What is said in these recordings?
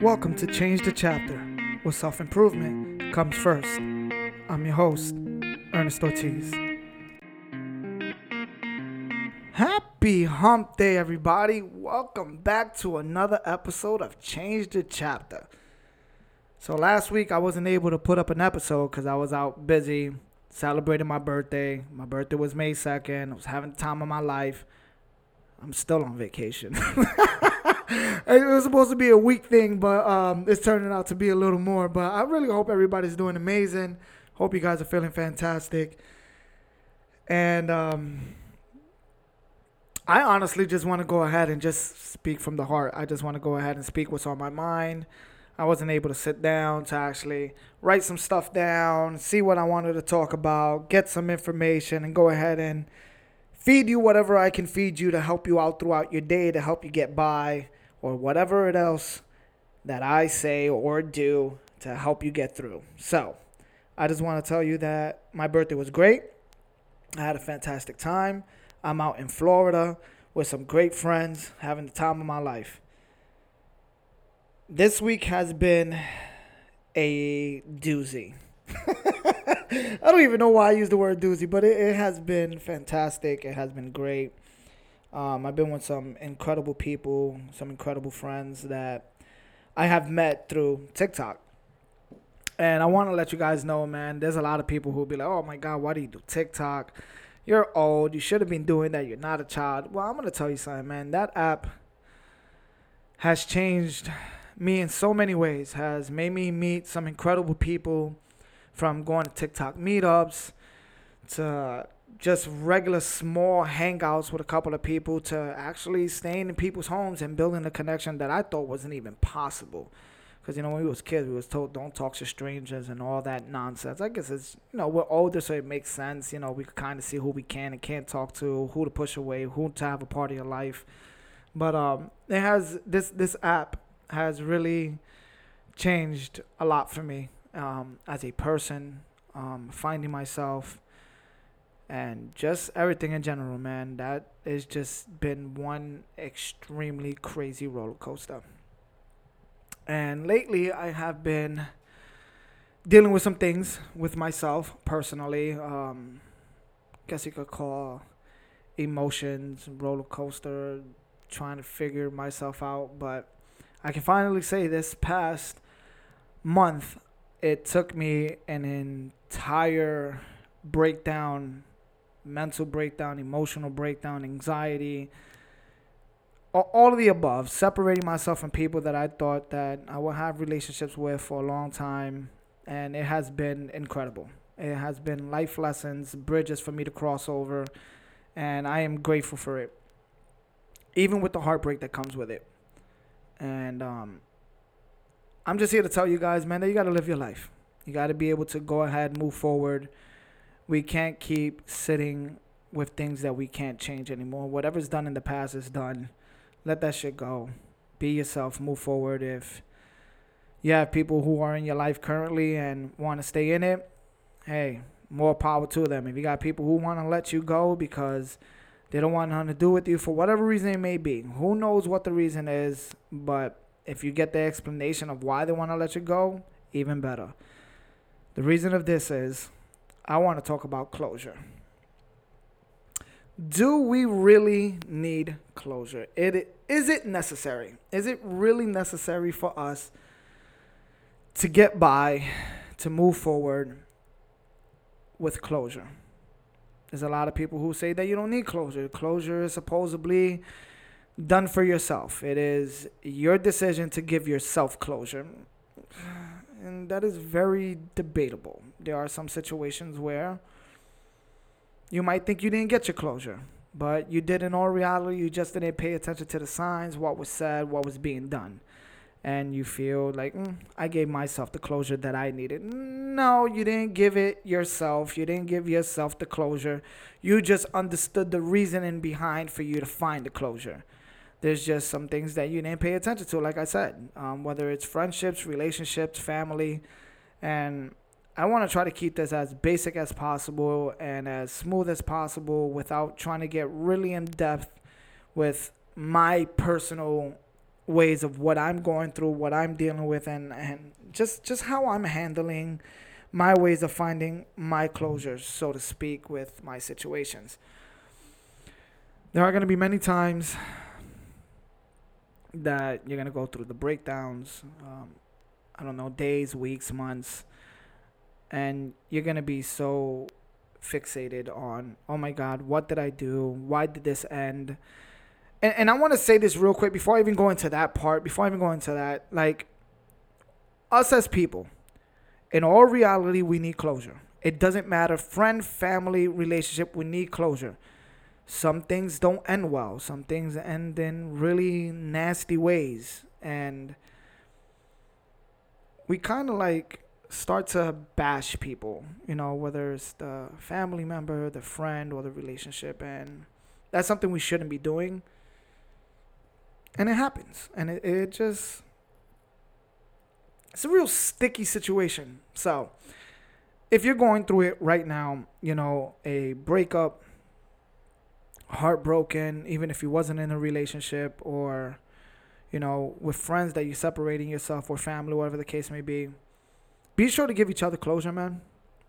Welcome to Change the Chapter, where self improvement comes first. I'm your host, Ernest Ortiz. Happy Hump Day, everybody. Welcome back to another episode of Change the Chapter. So, last week I wasn't able to put up an episode because I was out busy celebrating my birthday. My birthday was May 2nd. I was having the time of my life. I'm still on vacation. it was supposed to be a week thing, but um, it's turning out to be a little more. But I really hope everybody's doing amazing. Hope you guys are feeling fantastic. And um, I honestly just want to go ahead and just speak from the heart. I just want to go ahead and speak what's on my mind. I wasn't able to sit down to actually write some stuff down, see what I wanted to talk about, get some information, and go ahead and feed you whatever I can feed you to help you out throughout your day, to help you get by, or whatever it else that I say or do to help you get through. So, I just want to tell you that my birthday was great. I had a fantastic time. I'm out in Florida with some great friends, having the time of my life. This week has been a doozy. I don't even know why I use the word doozy, but it, it has been fantastic. It has been great. Um, I've been with some incredible people, some incredible friends that I have met through TikTok. And I want to let you guys know, man, there's a lot of people who will be like, oh my God, why do you do TikTok? You're old. You should have been doing that. You're not a child. Well, I'm going to tell you something, man. That app has changed me in so many ways, has made me meet some incredible people from going to TikTok meetups to just regular small hangouts with a couple of people to actually staying in people's homes and building a connection that I thought wasn't even possible. Because, you know, when we was kids, we was told don't talk to strangers and all that nonsense. I guess it's, you know, we're older, so it makes sense. You know, we kind of see who we can and can't talk to, who to push away, who to have a part of your life. But um, it has, this, this app has really changed a lot for me um, as a person, um, finding myself, and just everything in general, man. That has just been one extremely crazy roller coaster. And lately, I have been dealing with some things with myself personally. Um, guess you could call emotions roller coaster, trying to figure myself out. But I can finally say this past month, it took me an entire breakdown, mental breakdown, emotional breakdown, anxiety, all of the above, separating myself from people that I thought that I would have relationships with for a long time, and it has been incredible. It has been life lessons, bridges for me to cross over, and I am grateful for it. Even with the heartbreak that comes with it. And um, I'm just here to tell you guys, man, that you got to live your life. You got to be able to go ahead, move forward. We can't keep sitting with things that we can't change anymore. Whatever's done in the past is done. Let that shit go. Be yourself, move forward. If you have people who are in your life currently and want to stay in it, hey, more power to them. If you got people who want to let you go because they don't want nothing to do with you for whatever reason it may be. Who knows what the reason is, but if you get the explanation of why they want to let you go, even better. The reason of this is I want to talk about closure. Do we really need closure? It is it necessary? Is it really necessary for us to get by, to move forward with closure? There's a lot of people who say that you don't need closure. Closure is supposedly done for yourself. It is your decision to give yourself closure. And that is very debatable. There are some situations where you might think you didn't get your closure, but you did in all reality. You just didn't pay attention to the signs, what was said, what was being done and you feel like mm, I gave myself the closure that I needed. No, you didn't give it yourself. You didn't give yourself the closure. You just understood the reasoning behind for you to find the closure. There's just some things that you didn't pay attention to, like I said, um, whether it's friendships, relationships, family, and I want to try to keep this as basic as possible and as smooth as possible without trying to get really in depth with my personal ways of what I'm going through, what I'm dealing with, and and just just how I'm handling my ways of finding my closures, so to speak, with my situations. There are going to be many times that you're to go through the breakdowns. Um, I don't know, days, weeks, months, and you're to be so fixated on, oh my God, what did I do? Why did this end? And, and I want to say this real quick before I even go into that part, before I even go into that. Like, us as people, in all reality, we need closure. It doesn't matter, friend, family, relationship, we need closure. Some things don't end well, some things end in really nasty ways. And we kind of like start to bash people, you know, whether it's the family member, the friend, or the relationship. And that's something we shouldn't be doing. And it happens. And it, it just, it's a real sticky situation. So, if you're going through it right now, you know, a breakup, heartbroken, even if you wasn't in a relationship or, you know, with friends that you're separating yourself or family, whatever the case may be, be sure to give each other closure, man.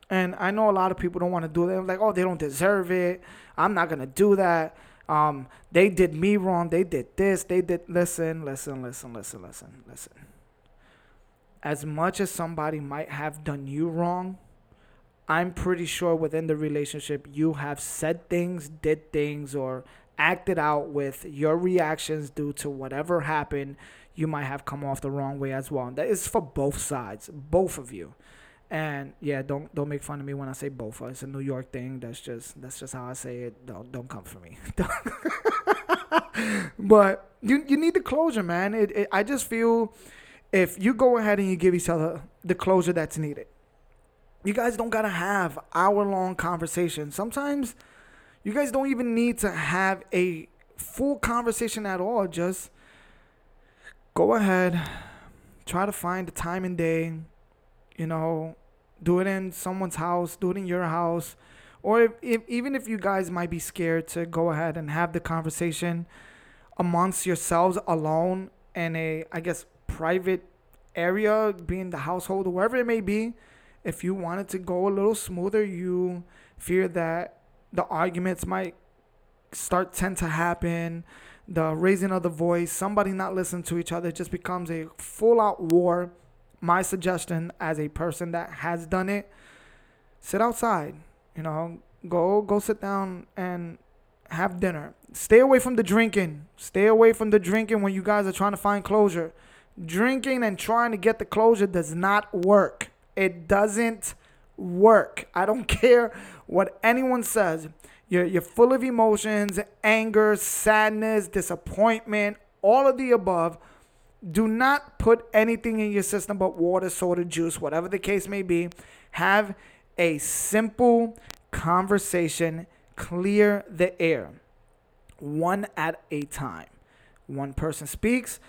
And I know a lot of people don't want to do that. Like, oh, they don't deserve it. I'm not gonna do that. Um, they did me wrong. They did this. They did. Listen, listen, listen, listen, listen, listen. As much as somebody might have done you wrong, I'm pretty sure within the relationship you have said things, did things, or acted out with your reactions due to whatever happened you might have come off the wrong way as well. And that is for both sides, both of you. And yeah, don't don't make fun of me when I say both. Of us. It's a New York thing. That's just that's just how I say it. Don't don't come for me. but you you need the closure, man. It, it I just feel if you go ahead and you give each other the closure that's needed. You guys don't gotta have hour long conversations. Sometimes you guys don't even need to have a full conversation at all. Just go ahead, try to find a time and day, you know, do it in someone's house, do it in your house. Or if, if, even if you guys might be scared to go ahead and have the conversation amongst yourselves alone in a, I guess, private area, being the household wherever it may be, if you wanted to go a little smoother, you fear that the arguments might start tend to happen the raising of the voice, somebody not listening to each other just becomes a full out war. My suggestion as a person that has done it, sit outside, you know, go go sit down and have dinner. Stay away from the drinking. Stay away from the drinking when you guys are trying to find closure. Drinking and trying to get the closure does not work. It doesn't work. I don't care what anyone says. You're, you're full of emotions, anger, sadness, disappointment, all of the above. Do not put anything in your system but water, soda, juice, whatever the case may be. Have a simple conversation, clear the air, one at a time. One person speaks,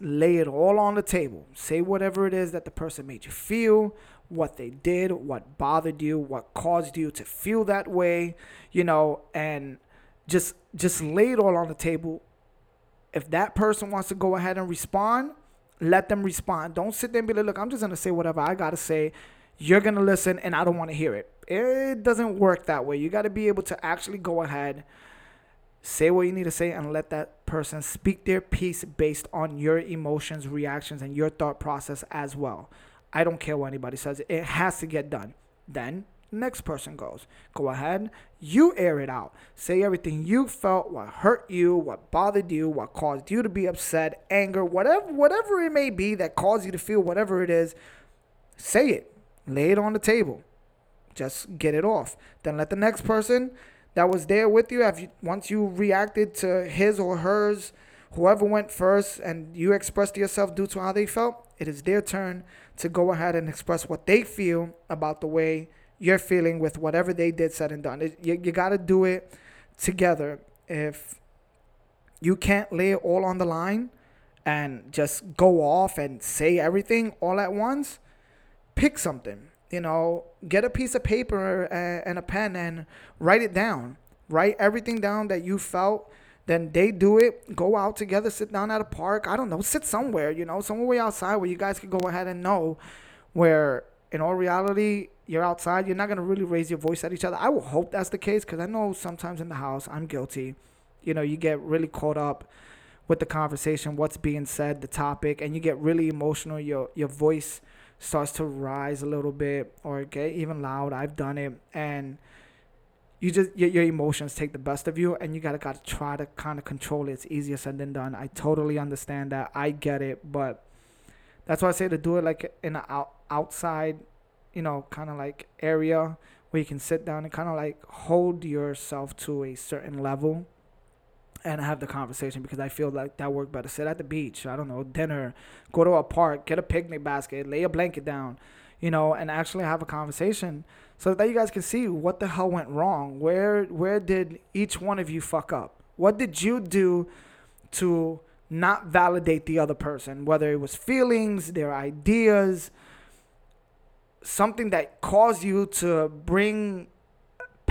lay it all on the table. Say whatever it is that the person made you feel, what they did, what bothered you, what caused you to feel that way, you know, and just just lay it all on the table. If that person wants to go ahead and respond, let them respond. Don't sit there and be like, look, I'm just gonna say whatever I gotta say. You're gonna listen and I don't wanna hear it. It doesn't work that way. You gotta be able to actually go ahead, say what you need to say, and let that person speak their piece based on your emotions, reactions, and your thought process as well. I don't care what anybody says. It has to get done. Then next person goes. Go ahead, you air it out. Say everything you felt, what hurt you, what bothered you, what caused you to be upset, anger, whatever whatever it may be that caused you to feel whatever it is. Say it. Lay it on the table. Just get it off. Then let the next person that was there with you, you once you reacted to his or hers, whoever went first, and you expressed yourself due to how they felt, it is their turn to go ahead and express what they feel about the way you're feeling with whatever they did, said and done. It, you you got to do it together. If you can't lay it all on the line and just go off and say everything all at once, pick something. You know, get a piece of paper and a pen and write it down. Write everything down that you felt then they do it. Go out together, sit down at a park. I don't know, sit somewhere, you know, somewhere way outside where you guys can go ahead and know where in all reality you're outside. You're not gonna really raise your voice at each other. I will hope that's the case because I know sometimes in the house I'm guilty. You know, you get really caught up with the conversation, what's being said, the topic, and you get really emotional. Your your voice starts to rise a little bit or get even loud. I've done it, and you just your, your emotions take the best of you, and you gotta gotta try to kind of control it. It's easier said than done. I totally understand that. I get it, but that's why I say to do it like in an out, outside, you know, kind of like area where you can sit down and kind of like hold yourself to a certain level and have the conversation because I feel like that worked better. Sit at the beach, I don't know, dinner, go to a park, get a picnic basket, lay a blanket down, you know, and actually have a conversation so that you guys can see what the hell went wrong. Where where did each one of you fuck up? What did you do to not validate the other person, whether it was feelings, their ideas, something that caused you to bring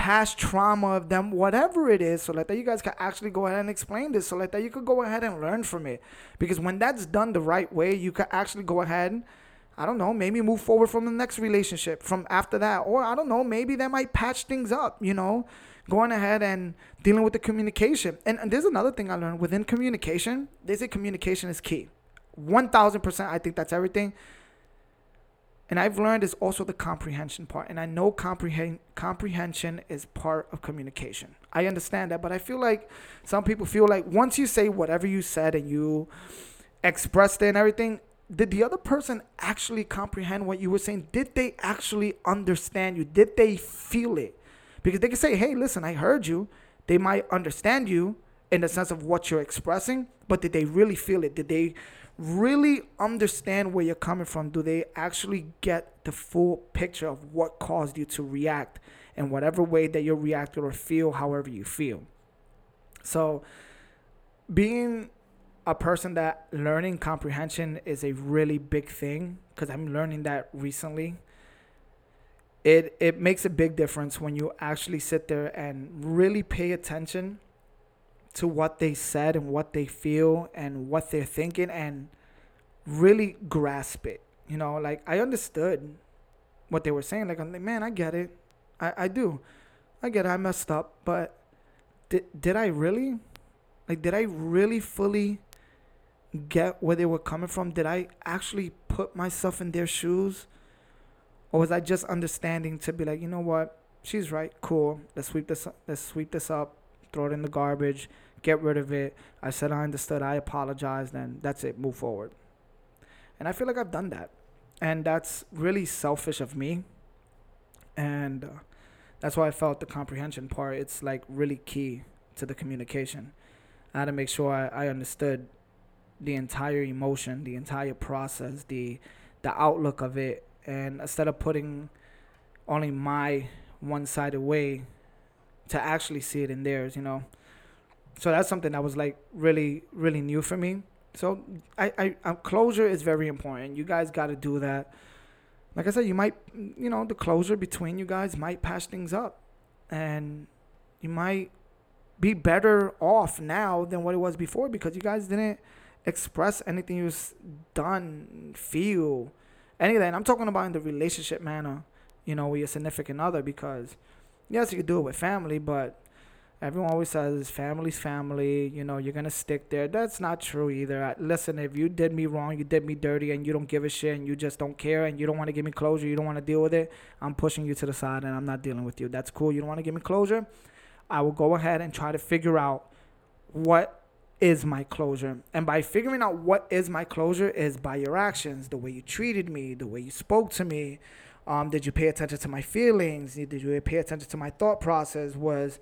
past trauma of them, whatever it is, so like that you guys can actually go ahead and explain this, so like that you could go ahead and learn from it. Because when that's done the right way, you can actually go ahead. And, I don't know, maybe move forward from the next relationship from after that. Or I don't know, maybe that might patch things up, you know, going ahead and dealing with the communication. And, and there's another thing I learned within communication, they say communication is key. 1000%, I think that's everything. And I've learned is also the comprehension part. And I know comprehension is part of communication. I understand that, but I feel like some people feel like once you say whatever you said and you expressed it and everything, did the other person actually comprehend what you were saying? Did they actually understand you? Did they feel it? Because they can say, hey, listen, I heard you. They might understand you in the sense of what you're expressing, but did they really feel it? Did they really understand where you're coming from? Do they actually get the full picture of what caused you to react in whatever way that you reacted or feel however you feel? So, being a person that learning comprehension is a really big thing because I'm learning that recently. It it makes a big difference when you actually sit there and really pay attention to what they said and what they feel and what they're thinking and really grasp it. You know, like I understood what they were saying. Like I'm like, man, I get it. I, I do. I get it. I messed up, but did did I really? Like did I really fully get where they were coming from? Did I actually put myself in their shoes? Or was I just understanding to be like, you know what? She's right. Cool. Let's sweep this let's sweep this up throw it in the garbage, get rid of it. I said I understood, I apologized, and that's it, move forward. And I feel like I've done that. And that's really selfish of me. And uh, that's why I felt the comprehension part, it's like really key to the communication. I had to make sure I, I understood the entire emotion, the entire process, the the outlook of it, and instead of putting only my one-sided way to actually see it in theirs, you know. So that's something that was like really, really new for me. So I, I, closure is very important. You guys got to do that. Like I said, you might, you know, the closure between you guys might patch things up, and you might be better off now than what it was before because you guys didn't express anything you was done, feel, any of that. And I'm talking about in the relationship manner, you know, with your significant other because yes, you could do it with family, but everyone always says family's family. You know, you're gonna stick there. That's not true either. Listen, if you did me wrong, you did me dirty, and you don't give a shit, and you just don't care, and you don't want to give me closure, you don't want to deal with it. I'm pushing you to the side, and I'm not dealing with you. That's cool. You don't want to give me closure. I will go ahead and try to figure out what is my closure. And by figuring out what is my closure is by your actions, the way you treated me, the way you spoke to me, um, did you pay attention to my feelings? Did you pay attention to my thought process? Was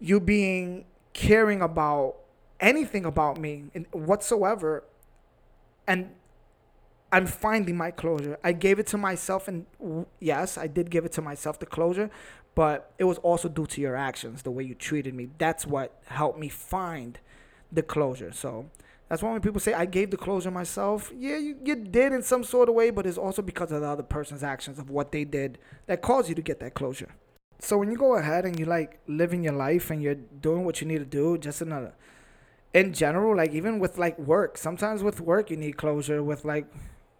you being caring about anything about me whatsoever? And I'm finding my closure. I gave it to myself, and yes, I did give it to myself the closure, but it was also due to your actions, the way you treated me. That's what helped me find the closure. So that's why when people say I gave the closure myself, yeah, you, you did in some sort of way, but it's also because of the other person's actions of what they did that caused you to get that closure. So when you go ahead and you like living your life and you're doing what you need to do, just in a, in general, like even with like work, sometimes with work you need closure. With like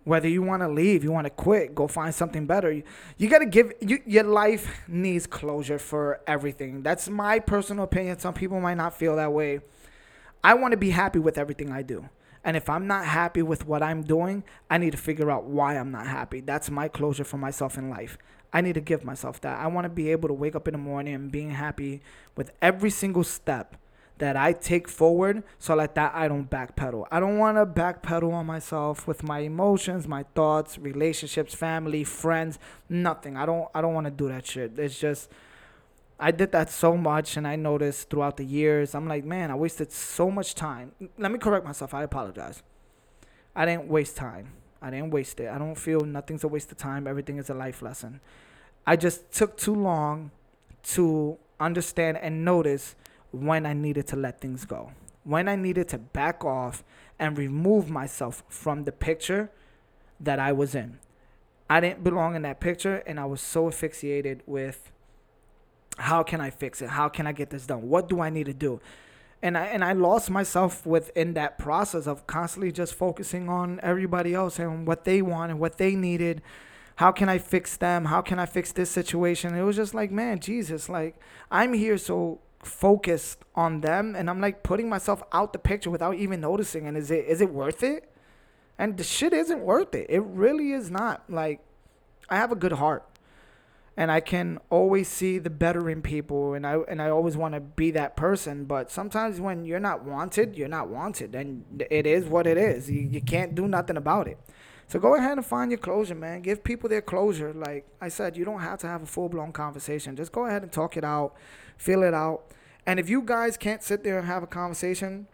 whether you want to leave, you want to quit, go find something better. You, you got to give you, your life needs closure for everything. That's my personal opinion. Some people might not feel that way. I want to be happy with everything I do. And if I'm not happy with what I'm doing, I need to figure out why I'm not happy. That's my closure for myself in life. I need to give myself that. I want to be able to wake up in the morning and being happy with every single step that I take forward so like that I don't backpedal. I don't want to backpedal on myself with my emotions, my thoughts, relationships, family, friends, nothing. I don't I don't want to do that shit. It's just I did that so much and I noticed throughout the years, I'm like, man, I wasted so much time. Let me correct myself. I apologize. I didn't waste time. I didn't waste it. I don't feel nothing's a waste of time. Everything is a life lesson. I just took too long to understand and notice when I needed to let things go, when I needed to back off and remove myself from the picture that I was in. I didn't belong in that picture, and I was so asphyxiated with how can I fix it? How can I get this done? What do I need to do? And I and I lost myself within that process of constantly just focusing on everybody else and what they want and what they needed. How can I fix them? How can I fix this situation? It was just like, man, Jesus, like I'm here so focused on them and I'm like putting myself out the picture without even noticing and is it is it worth it? And the shit isn't worth it. It really is not. Like I have a good heart. And I can always see the better in people and I and I always want to be that person, but sometimes when you're not wanted, you're not wanted and it is what it is. You, you can't do nothing about it. So go ahead and find your closure, man. Give people their closure. Like I said, you don't have to have a full blown conversation. Just go ahead and talk it out feel it out. And if you guys can't sit there and have a conversation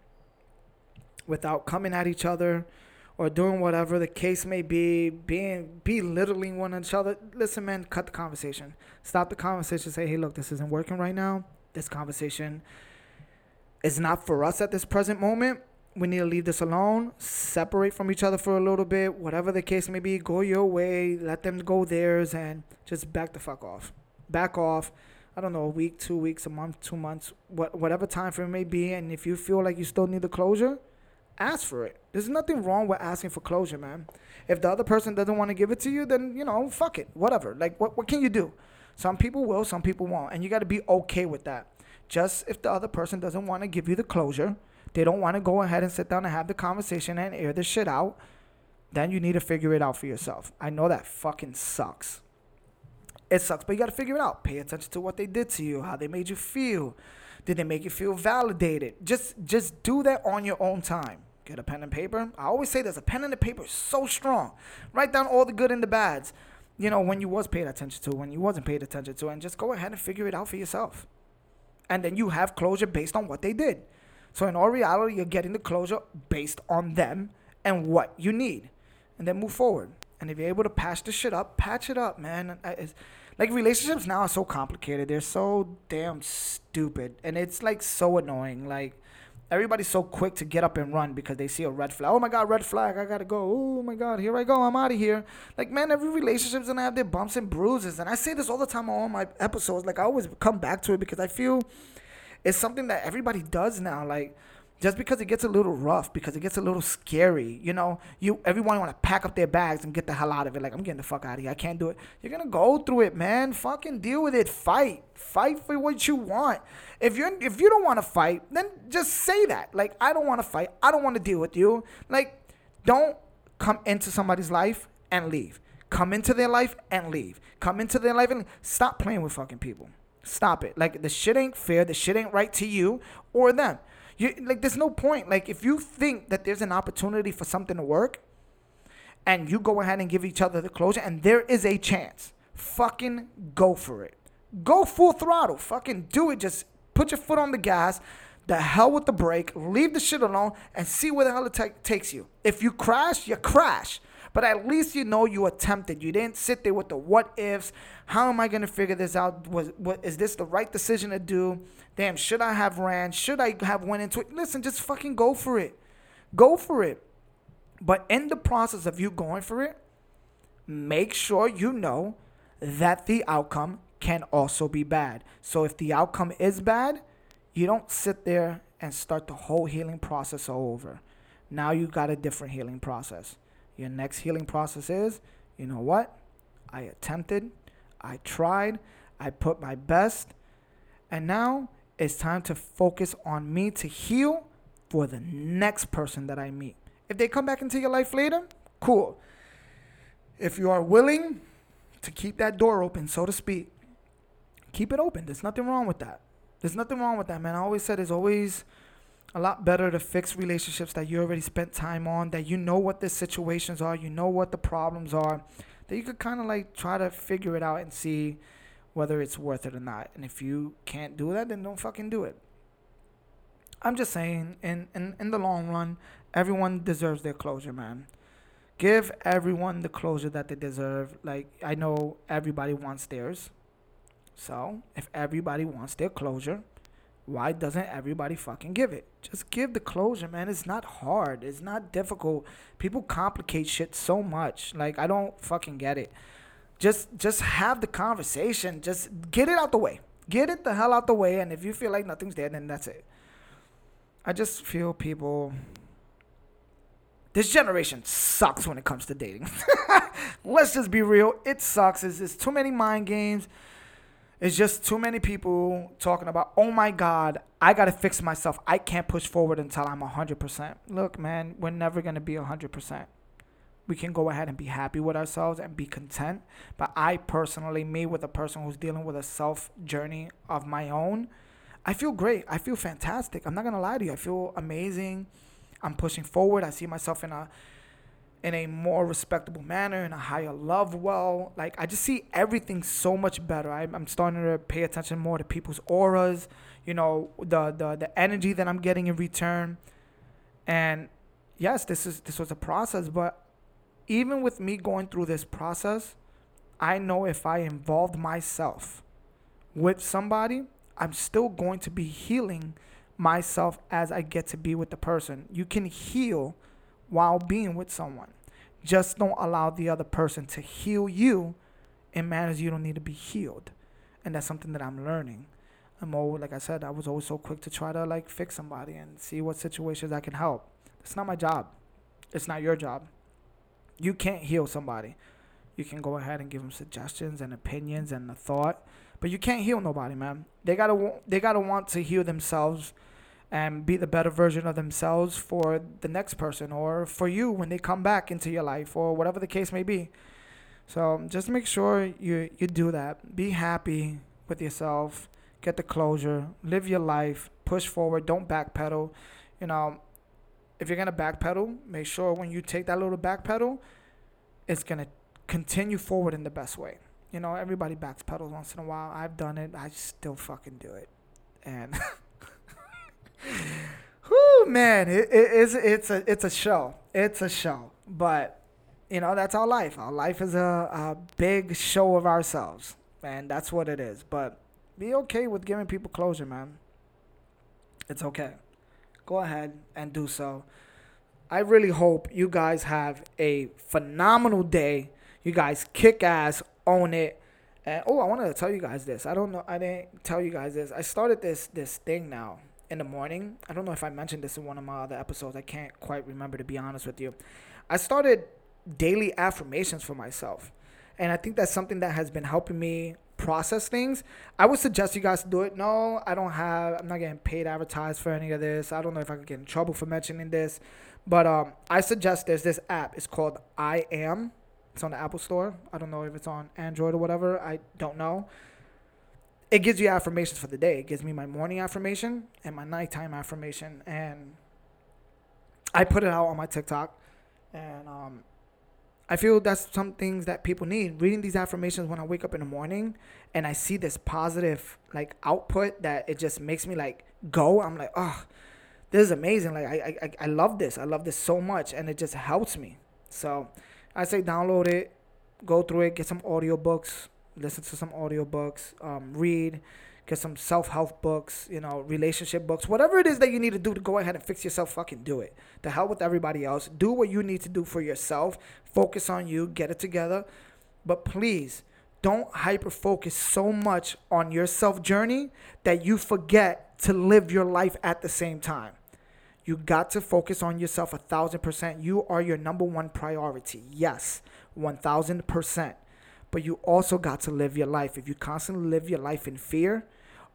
without coming at each other or doing whatever the case may be, being belittling one another, listen, man, cut the conversation. Stop the conversation. Say, hey, look, this isn't working right now. This conversation is not for us at this present moment. We need to leave this alone. Separate from each other for a little bit. Whatever the case may be, go your way. Let them go theirs, and just back the fuck off. Back off I don't know, a week, two weeks, a month, two months, what whatever time frame may be, and if you feel like you still need the closure, ask for it. There's nothing wrong with asking for closure, man. If the other person doesn't want to give it to you, then you know, fuck it, whatever. Like, what what can you do? Some people will, some people won't, and you got to be okay with that. Just if the other person doesn't want to give you the closure, they don't want to go ahead and sit down and have the conversation and air the shit out, then you need to figure it out for yourself. I know that fucking sucks. It sucks, but you got to figure it out. Pay attention to what they did to you, how they made you feel. Did they make you feel validated? Just just do that on your own time. Get a pen and paper. I always say this, a pen and a paper is so strong. Write down all the good and the bads. You know, when you was paid attention to, when you wasn't paid attention to, and just go ahead and figure it out for yourself. And then you have closure based on what they did. So in all reality, you're getting the closure based on them and what you need. And then move forward. And if you're able to patch the shit up, patch it up, man. Uh, it's, like relationships now are so complicated. They're so damn stupid, and it's like so annoying. Like everybody's so quick to get up and run because they see a red flag. Oh my god, red flag! I gotta go. Oh my god, here I go. I'm out of here. Like man, every relationship's gonna have their bumps and bruises, and I say this all the time on all my episodes. Like I always come back to it because I feel it's something that everybody does now. Like just because it gets a little rough, because it gets a little scary, you know, you everyone want to pack up their bags and get the hell out of it. Like I'm getting the fuck out of here. I can't do it. You're gonna go through it, man. Fucking deal with it. Fight. Fight for what you want. If you're if you don't want to fight, then just say that. Like I don't want to fight. I don't want to deal with you. Like don't come into somebody's life and leave. Come into their life and leave. Come into their life and stop playing with fucking people. Stop it. Like the shit ain't fair. The shit ain't right to you or them. You like there's no point. Like if you think that there's an opportunity for something to work and you go ahead and give each other the closure and there is a chance, fucking go for it. Go full throttle. Fucking do it. Just put your foot on the gas. The hell with the brake. Leave the shit alone and see where the hell it t- takes you. If you crash, you crash. But at least you know you attempted. You didn't sit there with the what ifs. How am I going to figure this out? Was what is this the right decision to do? Damn, should I have ran? Should I have went into it? Listen, just fucking go for it. Go for it. But in the process of you going for it, make sure you know that the outcome can also be bad. So if the outcome is bad, you don't sit there and start the whole healing process all over. Now you got a different healing process. Your next healing process is, you know what? I attempted, I tried, I put my best, and now it's time to focus on me to heal for the next person that I meet. If they come back into your life later, cool. If you are willing to keep that door open, so to speak, keep it open. There's nothing wrong with that. There's nothing wrong with that, man. I always said it's always a lot better to fix relationships that you already spent time on, that you know what the situations are, you know what the problems are, that you could kind of like try to figure it out and see whether it's worth it or not. And if you can't do that, then don't fucking do it. I'm just saying, in, in, in the long run, everyone deserves their closure, man. Give everyone the closure that they deserve. Like, I know everybody wants theirs. So, if everybody wants their closure, why doesn't everybody fucking give it? Just give the closure, man. It's not hard. It's not difficult. People complicate shit so much. Like, I don't fucking get it. Just just have the conversation. Just get it out the way. Get it the hell out the way. And if you feel like nothing's there, then that's it. I just feel people. This generation sucks when it comes to dating. Let's just be real. It sucks. It's, it's too many mind games. It's just too many people talking about, oh my God, I got to fix myself. I can't push forward until I'm 100%. Look, man, we're never going to be 100%. We can go ahead and be happy with ourselves and be content. But I personally, me with a person who's dealing with a self journey of my own, I feel great. I feel fantastic. I'm not gonna lie to you. I feel amazing. I'm pushing forward. I see myself in a in a more respectable manner, in a higher love well. Like I just see everything so much better. I, I'm starting to pay attention more to people's auras. You know, the the the energy that I'm getting in return. And yes, this is this was a process, but even with me going through this process, I know if I involved myself with somebody, I'm still going to be healing myself as I get to be with the person. You can heal while being with someone. Just don't allow the other person to heal you in manners you don't need to be healed. And that's something that I'm learning. I'm always, like I said, I was always so quick to try to like fix somebody and see what situations I can help. It's not my job. It's not your job. You can't heal somebody. You can go ahead and give them suggestions and opinions and a thought, but you can't heal nobody, man. They gotta they gotta want to heal themselves and be the better version of themselves for the next person or for you when they come back into your life or whatever the case may be. So just make sure you you do that. Be happy with yourself. Get the closure. Live your life. Push forward. Don't backpedal. You know, if you're gonna backpedal, make sure when you take that little backpedal, it's gonna continue forward in the best way. You know, everybody backpedals once in a while. I've done it. I still fucking do it, and. Man, it, it, it's it's a it's a show. It's a show, but you know that's our life. Our life is a, a big show of ourselves, and that's what it is. But be okay with giving people closure, man. It's okay. Go ahead and do so. I really hope you guys have a phenomenal day. You guys kick ass, own it. And oh, I wanted to tell you guys this. I don't know. I didn't tell you guys this. I started this this thing now in the morning. I don't know if I mentioned this in one of my other episodes. I can't quite remember to be honest with you. I started daily affirmations for myself. And I think that's something that has been helping me process things. I would suggest you guys do it. No, I don't have I'm not getting paid advertised for any of this. I don't know if I could get in trouble for mentioning this. But um I suggest there's this app. It's called I Am. It's on the Apple Store. I don't know if it's on Android or whatever. I don't know it gives you affirmations for the day. It gives me my morning affirmation and my nighttime affirmation, and I put it out on my TikTok, and um, I feel that's some things that people need. Reading these affirmations when I wake up in the morning, and I see this positive like output that it just makes me like go. I'm like, oh, this is amazing. Like I I I love this. I love this so much, and it just helps me. So I say download it, go through it, get some audiobooks listen to some audiobooks, um, read, get some self help books, you know, relationship books, whatever it is that you need to do to go ahead and fix yourself, fucking do it. To hell with everybody else. Do what you need to do for yourself. Focus on you, get it together. But please don't hyper focus so much on your self journey that you forget to live your life at the same time. You got to focus on yourself a thousand percent. You are your number one priority. Yes, one thousand percent. But you also got to live your life. If you constantly live your life in fear,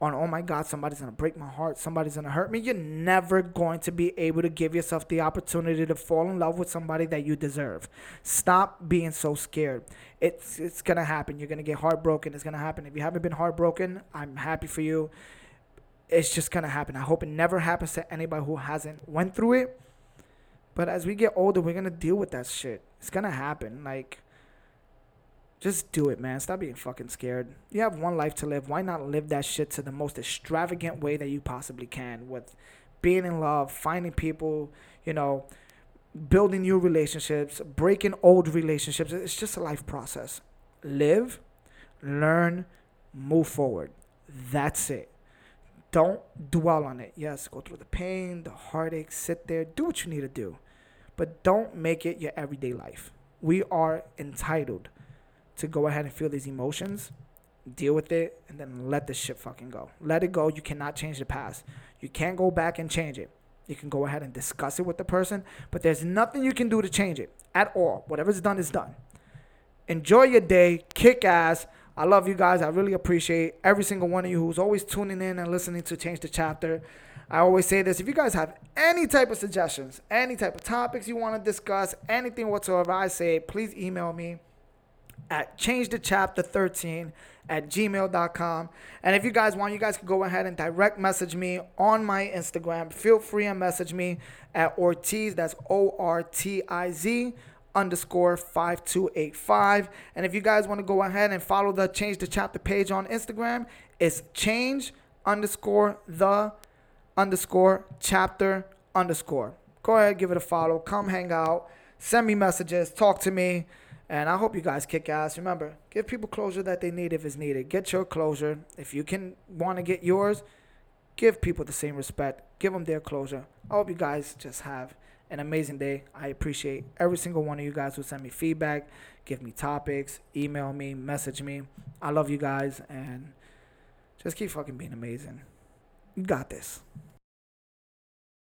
on oh my god somebody's gonna break my heart somebody's gonna hurt me you're never going to be able to give yourself the opportunity to fall in love with somebody that you deserve. Stop being so scared. It's it's gonna happen. You're gonna get heartbroken. It's gonna happen. If you haven't been heartbroken i'm happy for you. It's just gonna happen. I hope it never happens to anybody who hasn't went through it. But as we get older we're gonna deal with that shit. It's gonna happen. Like just do it, man. Stop being fucking scared. You have one life to live. Why not live that shit to the most extravagant way that you possibly can with being in love, finding people, you know, building new relationships, breaking old relationships. It's just a life process. Live, learn, move forward. That's it. Don't dwell on it. Yes, go through the pain, the heartache, sit there, do what you need to do. But don't make it your everyday life. We are entitled to go ahead and feel these emotions, deal with it, and then let the shit fucking go. Let it go. You cannot change the past. You can't go back and change it. You can go ahead and discuss it with the person, but there's nothing you can do to change it at all. Whatever's done is done. Enjoy your day. Kick ass. I love you guys. I really appreciate every single one of you who's always tuning in and listening to Change the Chapter. I always say this if you guys have any type of suggestions, any type of topics you want to discuss, anything whatsoever, I say please email me at change the chapter 13 at gmail.com. And if you guys want, you guys can go ahead and direct message me on my Instagram. Feel free and message me at Ortiz, that's O R T I Z underscore 5285. And if you guys want to go ahead and follow the Change the Chapter page on Instagram, it's change underscore the underscore chapter underscore. Go ahead, give it a follow. Come hang out. Send me messages. Talk to me. And I hope you guys kick ass. Remember, give people closure that they need if it's needed. Get your closure. If you can want to get yours, give people the same respect. Give them their closure. I hope you guys just have an amazing day. I appreciate every single one of you guys who send me feedback, give me topics, email me, message me. I love you guys and just keep fucking being amazing. You got this.